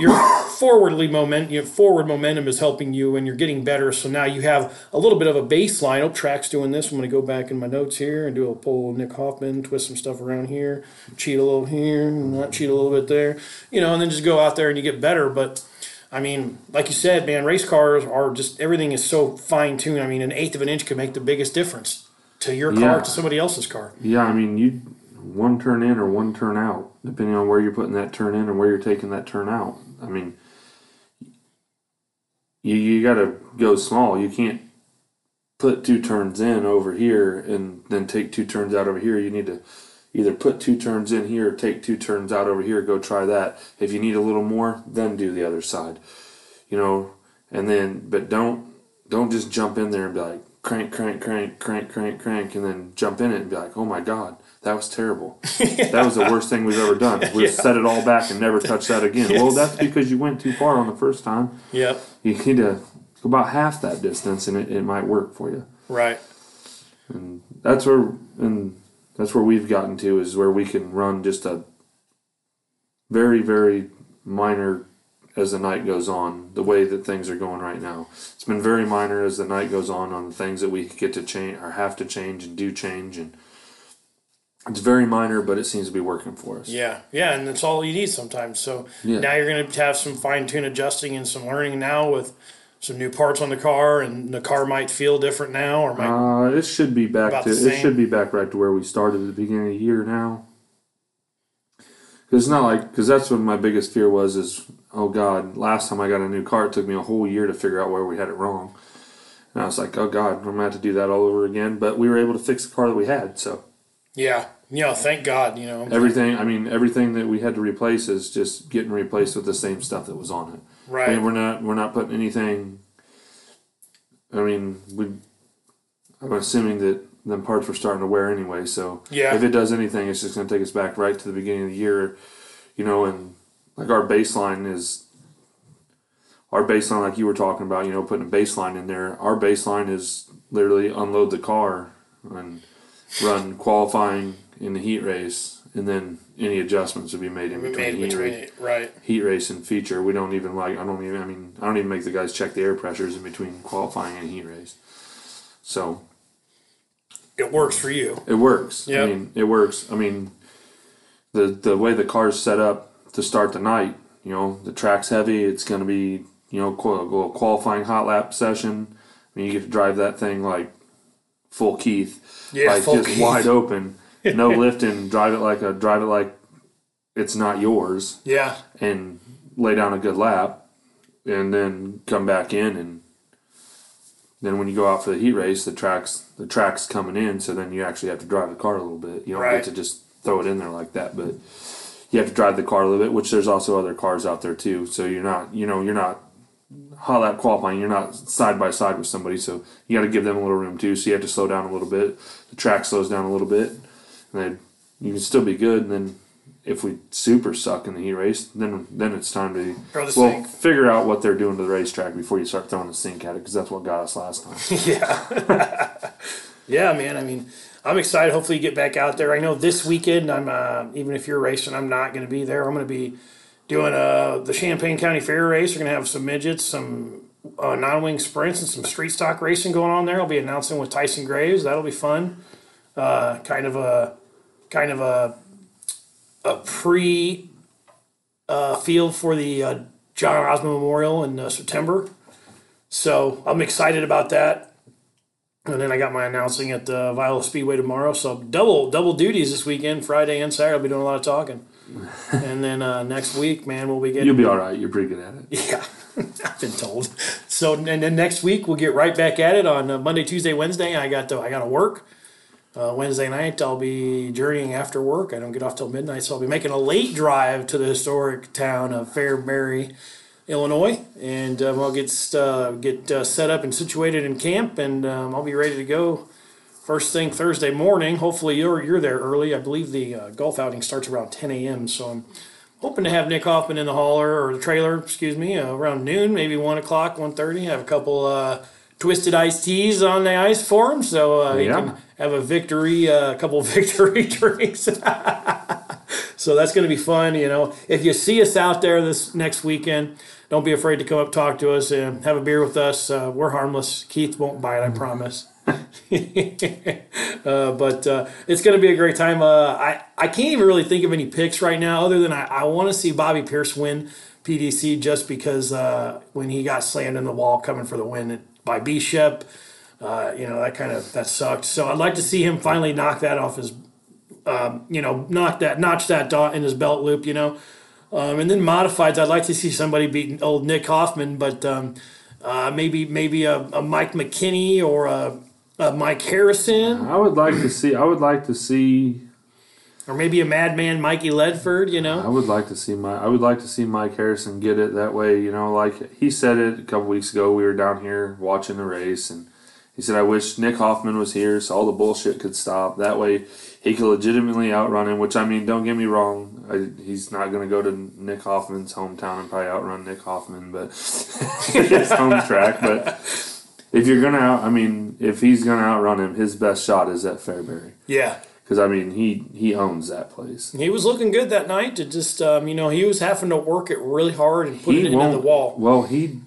your forwardly moment, your forward momentum is helping you, and you're getting better. So now you have a little bit of a baseline. Oh, track's doing this. I'm going to go back in my notes here and do a pull Nick Hoffman, twist some stuff around here, cheat a little here, not cheat a little bit there, you know, and then just go out there and you get better. But I mean, like you said, man, race cars are just everything is so fine tuned. I mean, an eighth of an inch can make the biggest difference to your car Yeah. to somebody else's car. Yeah, I mean, you one turn in or one turn out, depending on where you're putting that turn in and where you're taking that turn out. I mean, you you got to go small. You can't put two turns in over here and then take two turns out over here. You need to either put two turns in here or take two turns out over here. Go try that. If you need a little more, then do the other side. You know, and then but don't don't just jump in there and be like crank crank crank crank crank crank and then jump in it and be like oh my god that was terrible that was the worst thing we've ever done we'll set it all back and never touch that again well that's because you went too far on the first time Yep. you need to go about half that distance, and it, it might work for you. Right. And that's where and that's where we've gotten to is where we can run just a very very minor as the night goes on the way that things are going right now it's been very minor as the night goes on on the things that we get to change or have to change and do change and it's very minor but it seems to be working for us Yeah, yeah, and that's all you need sometimes. So Yeah. now you're going to have some fine tune adjusting and some learning now with some new parts on the car, and the car might feel different now, or might uh, it should be back to it should be back right to where we started at the beginning of the year now because it's not like because that's what my biggest fear was is oh god last time i got a new car it took me a whole year to figure out where we had it wrong and i was like oh god i'm gonna have to do that all over again but we were able to fix the car that we had so yeah, know, thank God, you know, everything i mean everything that we had to replace is just getting replaced with the same stuff that was on it I right? mean, we're not we're not putting anything. I mean, we. I'm assuming that them parts were starting to wear anyway. So Yeah. if it does anything, it's just going to take us back right to the beginning of the year, you know. And like our baseline is. Our baseline, like you were talking about, you know, putting a baseline in there. Our baseline is literally unload the car and run qualifying in the heat race, and then any adjustments would be made in We between made heat between race right? heat racing feature. We don't even like. I don't even. I mean, I don't even make the guys check the air pressures in between qualifying and heat race. So It works for you. it works. Yep. I mean, it works. I mean, the the way the car's set up to start the night. You know, the track's heavy. It's going to be you know qual- a little qualifying hot lap session. I mean, you get to drive that thing like full Keith, Yeah, like full just Keith. wide open, no lifting. Drive it like a drive it like it's not yours Yeah, and lay down a good lap and then come back in and then when you go out for the heat race the tracks the track's coming in so then you actually have to drive the car a little bit you don't Right. get to just throw it in there like that but you have to drive the car a little bit which there's also other cars out there too. So you're not you know you're not hot lap qualifying. You're not side by side with somebody. So you got to give them a little room too. So you have to slow down a little bit. The track slows down a little bit. And then you can still be good. And then if we super suck in the heat race, then then it's time to Throw the well sink. figure out what they're doing to the racetrack before you start throwing the sink at it because that's what got us last time. yeah, yeah, man. I mean, I'm excited. Hopefully, you get back out there. I know this weekend. I'm uh, even if you're racing, I'm not going to be there. I'm going to be doing uh, the Champaign County Fair race. We're going to have some midgets, some uh, non-wing sprints, and some street stock racing going on there. I'll be announcing with Tyson Graves. That'll be fun. Uh, kind of a kind of a a pre uh, field for the uh, John Osmond Memorial in uh, September. So I'm excited about that. And then I got my announcing at the Viola Speedway tomorrow. So double double duties this weekend, Friday and Saturday. I'll be doing a lot of talking. and then uh, next week, man, we'll be getting You'll be all right. You're pretty good at it. yeah, I've been told. So and then next week we'll get right back at it on uh, Monday, Tuesday, Wednesday. I got to I got to work. Uh, Wednesday night I'll be journeying after work. I don't get off till midnight, so I'll be making a late drive to the historic town of Fairbury, Illinois, and um, I'll get uh, get uh, set up and situated in camp, and um, I'll be ready to go. First thing Thursday morning. Hopefully you're you're there early. I believe the uh, golf outing starts around 10 a.m. So I'm hoping to have Nick Hoffman in the hauler or the trailer, excuse me, uh, around noon, maybe one o'clock, 1.30. Have a couple uh, twisted iced teas on the ice for him, so uh, he can have a victory, uh, a couple victory drinks. so that's going to be fun. You know, if you see us out there this next weekend, don't be afraid to come up, talk to us, and have a beer with us. Uh, we're harmless. Keith won't bite, I promise. uh, but uh, it's going to be a great time. Uh, I I can't even really think of any picks right now, other than I, I want to see Bobby Pierce win PDC just because uh, when he got slammed in the wall coming for the win by Bishop, uh, you know that kind of that sucked. So I'd like to see him finally knock that off his, um, you know, knock that notch that dot in his belt loop. You know. Um, and then modifieds, I'd like to see somebody beat old Nick Hoffman, but um, uh, maybe maybe a, a Mike McKinney or a, a Mike Harrison, I would like to see. I would like to see. or maybe a Madman Mikey Ledford. You know. I would like to see my. I would like to see Mike Harrison get it that way. You know, like he said it a couple weeks ago. We were down here watching the race, and he said, "I wish Nick Hoffman was here so all the bullshit could stop. That way, he could legitimately outrun him." Which I mean, don't get me wrong. I, he's not going to go to Nick Hoffman's hometown and probably outrun Nick Hoffman, but his home track. But if you're going to out, I mean, if he's going to outrun him, his best shot is at Fairbury. Yeah. Because I mean, he he owns that place. He was looking good that night. To just um, you know, he was having to work it really hard and put He it into the wall. Well, he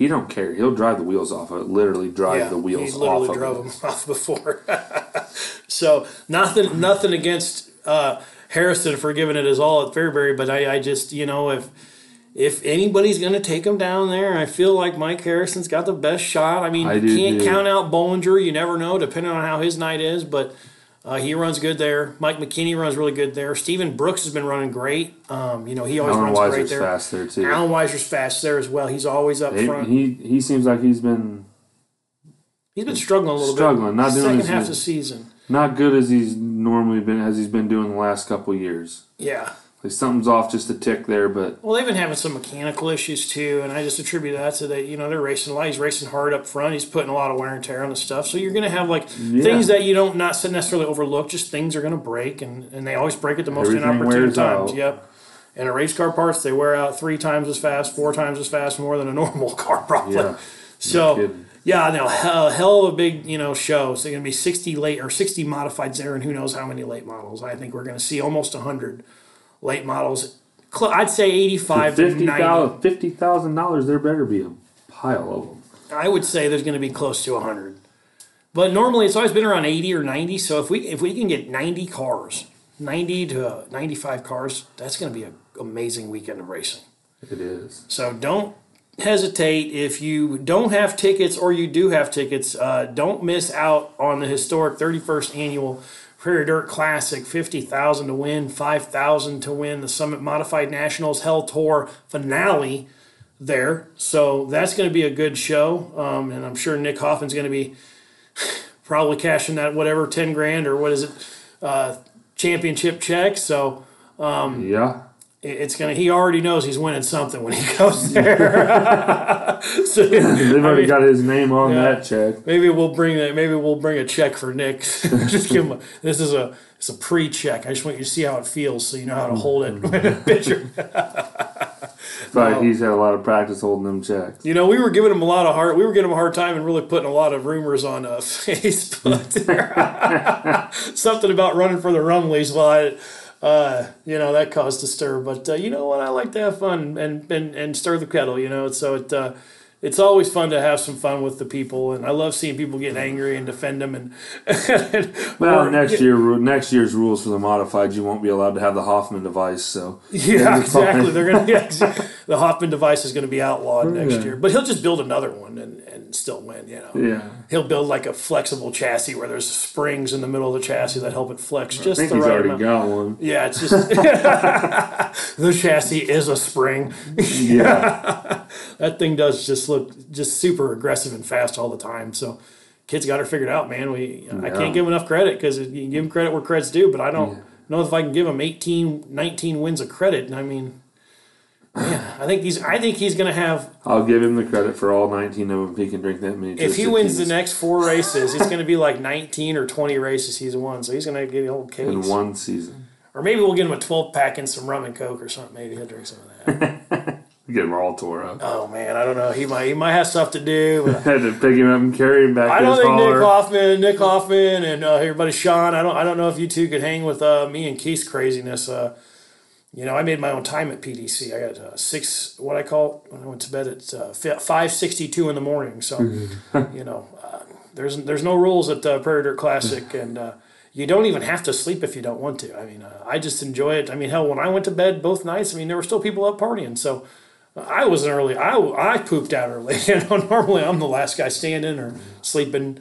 he don't care. He'll drive the wheels off of it. Literally drive Yeah, the wheels he literally off drove of it. him off before. so nothing, nothing against uh, Harrison for giving it his all at Fairbury, but I, I just you know if if anybody's going to take him down there, I feel like Mike Harrison's got the best shot. I mean, I you do can't too. count out Bollinger. You never know, depending on how his night is, but. Uh, he runs good there. Mike McKinney runs really good there. Stephen Brooks has been running great. Um, you know, he always Alan runs great Weiser's there. fast there too. Alan Weiser's fast there as well. He's always up He, front. he he seems like he's been He's been struggling a little Struggling, bit. not doing second half of the season. not good as he's normally been as he's been doing the last couple years. Yeah. Like something's off just a tick there, but Well, they've been having some mechanical issues too, and I just attribute that to that. You know, they're racing a lot. He's racing hard up front. He's putting a lot of wear and tear on the stuff. So you're going to have like things that you don't not necessarily overlook. Just things are going to break, and, and they always break at the most Everything inopportune times. out. Yep. And a race car parts, they wear out three times as fast, four times as fast, more than a normal car probably. Yeah. So. kidding. Yeah, no, hell, hell of a big, you know, show. So going to be 60 late or 60 modifieds there, and who knows how many late models. I think we're going to see almost 100 late models. Cl- I'd say 85 to fifty 90. thousand fifty thousand dollars. There better be a pile of them. I would say there's going to be close to 100. But normally it's always been around 80 or 90. So if we if we can get 90 cars, 90 to 95 cars, that's going to be an amazing weekend of racing. It is. So don't hesitate if you don't have tickets or you do have tickets. Uh, don't miss out on the historic 31st annual Prairie Dirt Classic. 50000 to win, 5000 to win the Summit Modified Nationals Hell Tour finale there. So that's going to be a good show. Um, and I'm sure Nick Hoffman's going to be probably cashing that whatever 10 grand or what is it, uh, championship check. So Yeah. It's gonna. He already knows he's winning something when he goes there. so They've already mean, got his name on yeah. that check. maybe we'll bring that. Maybe we'll bring a check for Nick. just give him. A, this is a. It's a pre-check. I just want you to see how it feels, so you know how to hold it picture. But he's had a lot of practice holding them checks. You know, we were giving him a lot of hard. We were giving him a hard time and really putting a lot of rumors on uh, Facebook. Something about running for the Rumleys. Well, I, uh, you know, that caused a stir. But uh, you know what? I like to have fun and and, and stir the kettle. You know, so it. Uh, it's always fun to have some fun with the people, and I love seeing people get angry and defend them. And, and Well, or- next year, next year's rules for the modified, you won't be allowed to have the Hoffman device. So Yeah, exactly. They're gonna yeah, the Hoffman device is gonna be outlawed next Yeah. year, but he'll just build another one and, and still win. You know, yeah, he'll build like a flexible chassis where there's springs in the middle of the chassis that help it flex just I think the he's right already amount. got one. Yeah, it's just the chassis is a spring. Yeah, That thing does just look just super aggressive and fast all the time. So kids got her figured out, man. We I can't give them enough credit because you can give them credit where credit's due, but I don't know if I can give him 18, 19 wins of credit. And I mean, man, I think he's I think he's going to have I'll give him the credit for all 19 of them. He can drink that many. if he wins the next four races, it's going to be like 19 or 20 races he's won. So he's going to get a whole case. in one season, Or maybe we'll get him a 12 pack and some rum and coke or something. Maybe he'll drink some of that. get him all tore up. oh man, I don't know. He might he might have stuff to do. Had to pick him up and carry him back. I don't think. Nick Hoffman, Nick Hoffman, and uh, everybody, Sean. I don't, I don't know if you two could hang with uh, me and Keith's craziness. Uh, you know, I made my own time at PDC. I got uh, six, what I call when I went to bed at uh, five sixty-two in the morning. So, you know, uh, there's there's no rules at the Prairie Dirt Classic, and uh, you don't even have to sleep if you don't want to. I mean, uh, I just enjoy it. I mean, hell, when I went to bed both nights, I mean, there were still people up partying. So. I was an early. I, I pooped out early. You know, normally I'm the last guy standing or sleeping.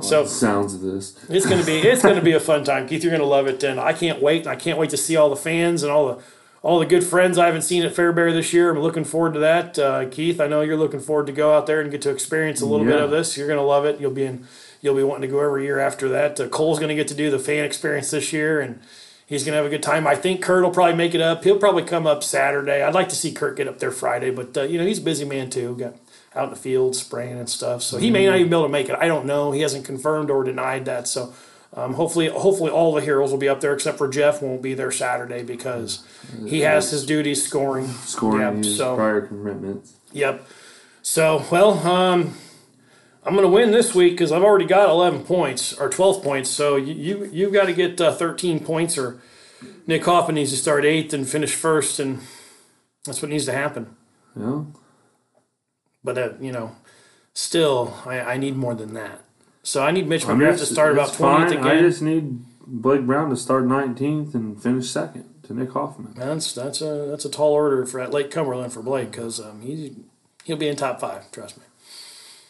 So- sounds of this. It's gonna be it's gonna be a fun time, Keith. You're gonna love it, and I can't wait. I can't wait to see all the fans and all the all the good friends I haven't seen at Fairbury this year. I'm looking forward to that, uh, Keith. I know you're looking forward to go out there and get to experience a little bit of this. You're gonna love it. You'll be in. You'll be wanting to go every year after that. Uh, Cole's gonna get to do the fan experience this year, and he's gonna have a good time. I think Kurt will probably make it up. He'll probably come up Saturday. I'd like to see Kurt get up there Friday, but uh, you know he's a busy man too. Got out in the field spraying and stuff, so he may not even be able to make it. I don't know. He hasn't confirmed or denied that, so Um, hopefully, hopefully all the heroes will be up there except for Jeff won't be there Saturday because he has his duties scoring. Scoring Yep, his so- prior commitments. Yep. So, well, um, I'm going to win this week because I've already got 11 points or 12 points. So you you you've got to get uh, 13 points, or Nick Hoffman needs to start eighth and finish first, and that's what needs to happen. Yeah. But uh, you know, still, I, I need more than that. So I need Mitch I mean, McGrath to it's- start about it's 20th fine. again. I just need Blake Brown to start 19th and finish second to Nick Hoffman. That's that's a that's a tall order for at Lake Cumberland for Blake because um, he he'll be in top five. Trust me.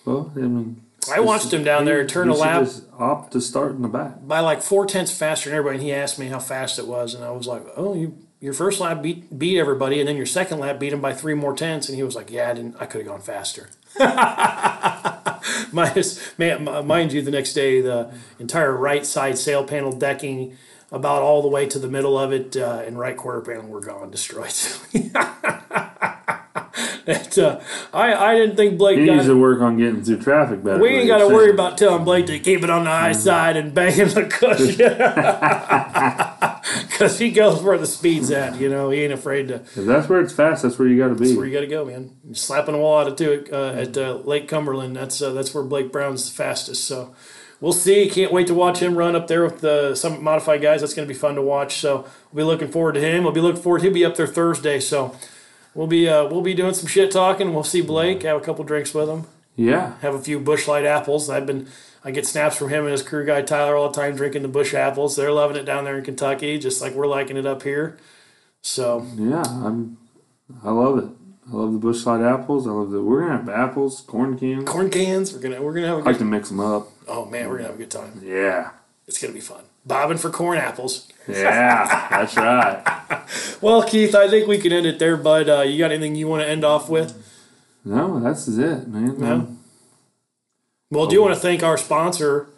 Well, I mean, I watched him down there turn a should lap Just opt to start in the back. by like four tenths faster than everybody. And he asked me how fast it was, and I was like, "Oh, you your first lap beat beat everybody, and then your second lap beat him by three more tenths." And he was like, "Yeah, I didn't. I could have gone faster." Minus, mind you, the next day the entire right side sail panel decking, about all the way to the middle of it, uh, and right quarter panel were gone, destroyed. that, uh, I I didn't think Blake He got needs to work on getting through traffic better. we ain't got to worry about telling Blake to keep it on the high side and banging the cushion. Because he goes where the speed's at, you know. He ain't afraid to. If that's where it's fast, that's where you got to be. That's Where you got to go, man. You're slapping a wall out of it uh, at uh, Lake Cumberland. That's uh, that's where Blake Brown's the fastest. So we'll see. Can't wait to watch him run up there with the some modified guys. That's going to be fun to watch. So we'll be looking forward to him. We'll be looking forward. He'll be up there Thursday. So we'll be uh, we'll be doing some shit talking. We'll see Blake. Have a couple drinks with him yeah. have a few Busch Light apples. I've been I get snaps from him and his crew guy Tyler all the time drinking the Busch apples. They're loving it down there in Kentucky, just like we're liking it up here. So Yeah. I'm. I love it. I love the Busch Light apples. I love the. We're gonna have apples, corn cans. corn cans, we're gonna we're gonna have a I like to mix them up. oh man, we're gonna have a good time. Yeah. It's gonna be fun. Bobbing for corn apples. Yeah. that's right. Well, Keith, I think we can end it there. But uh, you got anything you want to end off with? No, that's it, man. No? Well, do you want to thank our sponsor,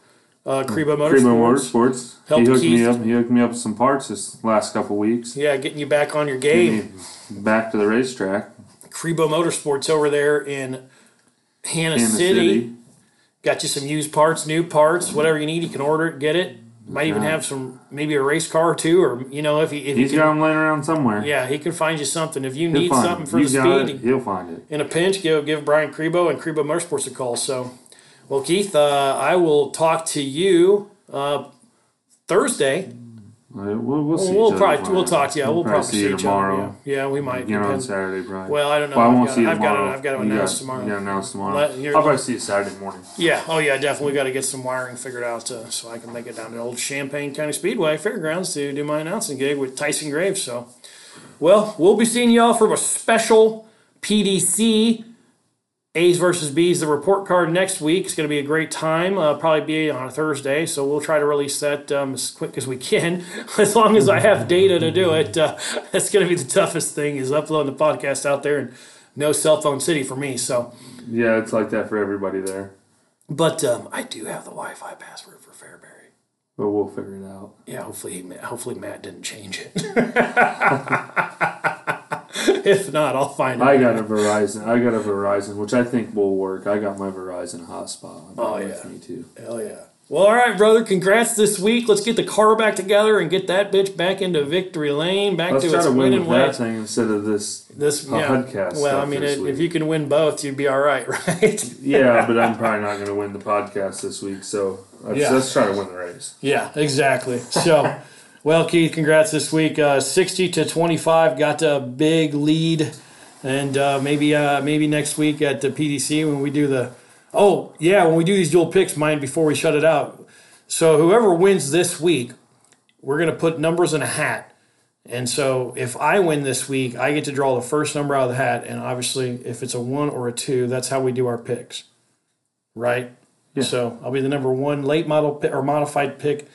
uh, Crebo Motorsports? Cremo Motorsports. Helped he hooked Keith. me up. He hooked me up with some parts this last couple weeks. Yeah, getting you back on your game. back to the racetrack. Crebo Motorsports over there in Hannah, the City. city. Got you some used parts, new parts, whatever you need. You can order it, get it. Might even have some, maybe a race car two, or you know, if he, if he He's can, got them laying around somewhere. yeah, he can find you something. If you He'll need find something it. for You the got speed it, he'll find it. in a pinch, give give Brian Crebo and Crebo Motorsports a call. So, well, Keith, uh, I will talk to you uh, Thursday. Right, We'll, we'll see. We'll probably tomorrow. we'll talk to you. We'll, probably, see you see each tomorrow. other. Yeah, yeah we might. Again on Saturday, probably. Well, I don't know. Well, I I've won't got- see you I've got to- I've got to You announce got- tomorrow. You got announce tomorrow. Let- I'll probably see you Saturday morning. Yeah. Oh, yeah. Definitely got to get some wiring figured out uh, so I can make it down to old Champaign County Speedway Fairgrounds to do my announcing gig with Tyson Graves. So, well, we'll be seeing y'all for a special PDC A's versus B's the report card next week. It's going to be a great time. Uh, probably be on a Thursday, so we'll try to release that um, as quick as we can, as long as I have data to do it. Uh, that's going to be the toughest thing is uploading the podcast out there and no cell phone city for me. So. Yeah, it's like that for everybody there. But um, I do have the Wi-Fi password for Fairbury. But we'll figure it out. Yeah, hopefully, hopefully Matt didn't change it. if not, I'll find. I got a Verizon. I got a Verizon, which I think will work. I got my Verizon hotspot. Oh, with yeah. me too. Hell yeah. Well, all right, brother. Congrats this week. Let's get the car back together and get that bitch back into victory lane, back Let's to try its to win winning with that thing instead of this. This, yeah. podcast well, I mean, it, if you can win both, you'd be all right, right? Yeah, but I'm probably not going to win the podcast this week. So let's, Yeah. let's try to win the race. Yeah, exactly. So, well, Keith, congrats this week. Uh, Sixty to twenty-five, got a big lead, and uh, maybe uh, maybe next week at the PDC when we do the. Oh yeah, when we do these dual picks, mind before we shut it out. So whoever wins this week, we're gonna put numbers in a hat. And so if I win this week, I get to draw the first number out of the hat, and obviously if it's a one or a two, that's how we do our picks, right? Yeah. So I'll be the number one late model pick or modified pick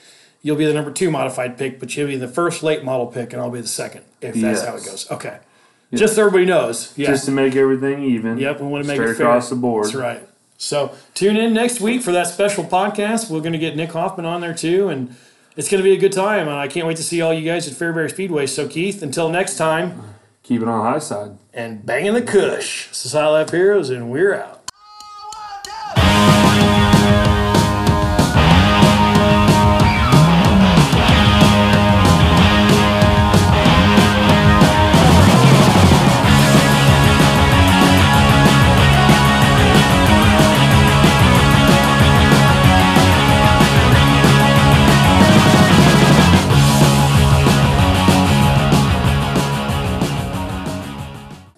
you'll be the number two modified pick, but you'll be the first late model pick, and I'll be the second if that's yes. how it goes. Okay. Yes. Just so everybody knows. Yeah. Just to make everything even. Yep, we want to make Straight it fair. across the board. That's right. So tune in next week for that special podcast. We're going to get Nick Hoffman on there too, and it's going to be a good time. And I can't wait to see all you guys at Fairbury Speedway. So Keith, until next time, keep it on high side and banging the cush. Society Lab Heroes, and we're out.